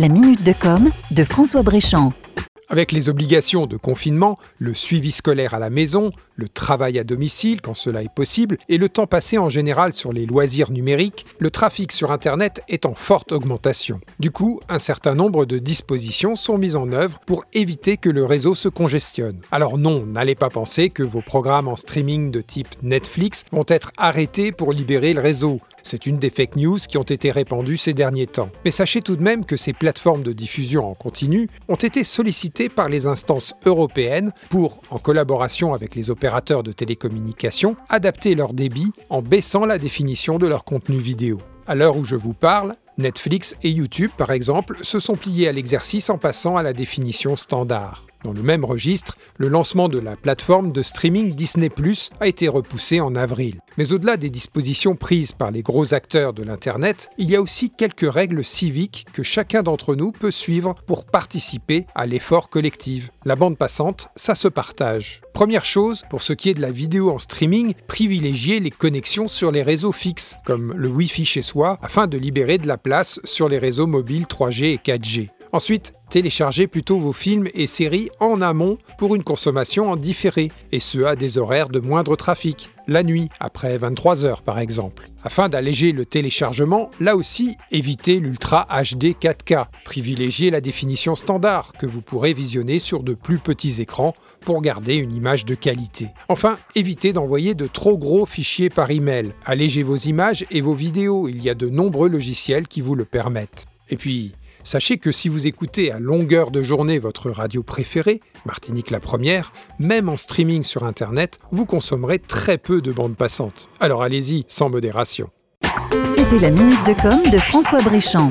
La minute de com de François Bréchamp. Avec les obligations de confinement, le suivi scolaire à la maison, le travail à domicile quand cela est possible et le temps passé en général sur les loisirs numériques, le trafic sur Internet est en forte augmentation. Du coup, un certain nombre de dispositions sont mises en œuvre pour éviter que le réseau se congestionne. Alors non, n'allez pas penser que vos programmes en streaming de type Netflix vont être arrêtés pour libérer le réseau. C'est une des fake news qui ont été répandues ces derniers temps. Mais sachez tout de même que ces plateformes de diffusion en continu ont été sollicitées par les instances européennes pour, en collaboration avec les opérateurs de télécommunications, adapter leur débit en baissant la définition de leur contenu vidéo. À l'heure où je vous parle, Netflix et YouTube, par exemple, se sont pliés à l'exercice en passant à la définition standard. Dans le même registre, le lancement de la plateforme de streaming Disney ⁇ a été repoussé en avril. Mais au-delà des dispositions prises par les gros acteurs de l'Internet, il y a aussi quelques règles civiques que chacun d'entre nous peut suivre pour participer à l'effort collectif. La bande passante, ça se partage. Première chose, pour ce qui est de la vidéo en streaming, privilégiez les connexions sur les réseaux fixes, comme le Wi-Fi chez soi, afin de libérer de la place sur les réseaux mobiles 3G et 4G. Ensuite, téléchargez plutôt vos films et séries en amont pour une consommation en différé, et ce à des horaires de moindre trafic, la nuit, après 23 heures par exemple. Afin d'alléger le téléchargement, là aussi, évitez l'Ultra HD 4K. Privilégiez la définition standard, que vous pourrez visionner sur de plus petits écrans pour garder une image de qualité. Enfin, évitez d'envoyer de trop gros fichiers par email. Allégez vos images et vos vidéos, il y a de nombreux logiciels qui vous le permettent. Et puis, Sachez que si vous écoutez à longueur de journée votre radio préférée, Martinique la première, même en streaming sur Internet, vous consommerez très peu de bandes passantes. Alors allez-y, sans modération. C'était la minute de com de François Bréchamp.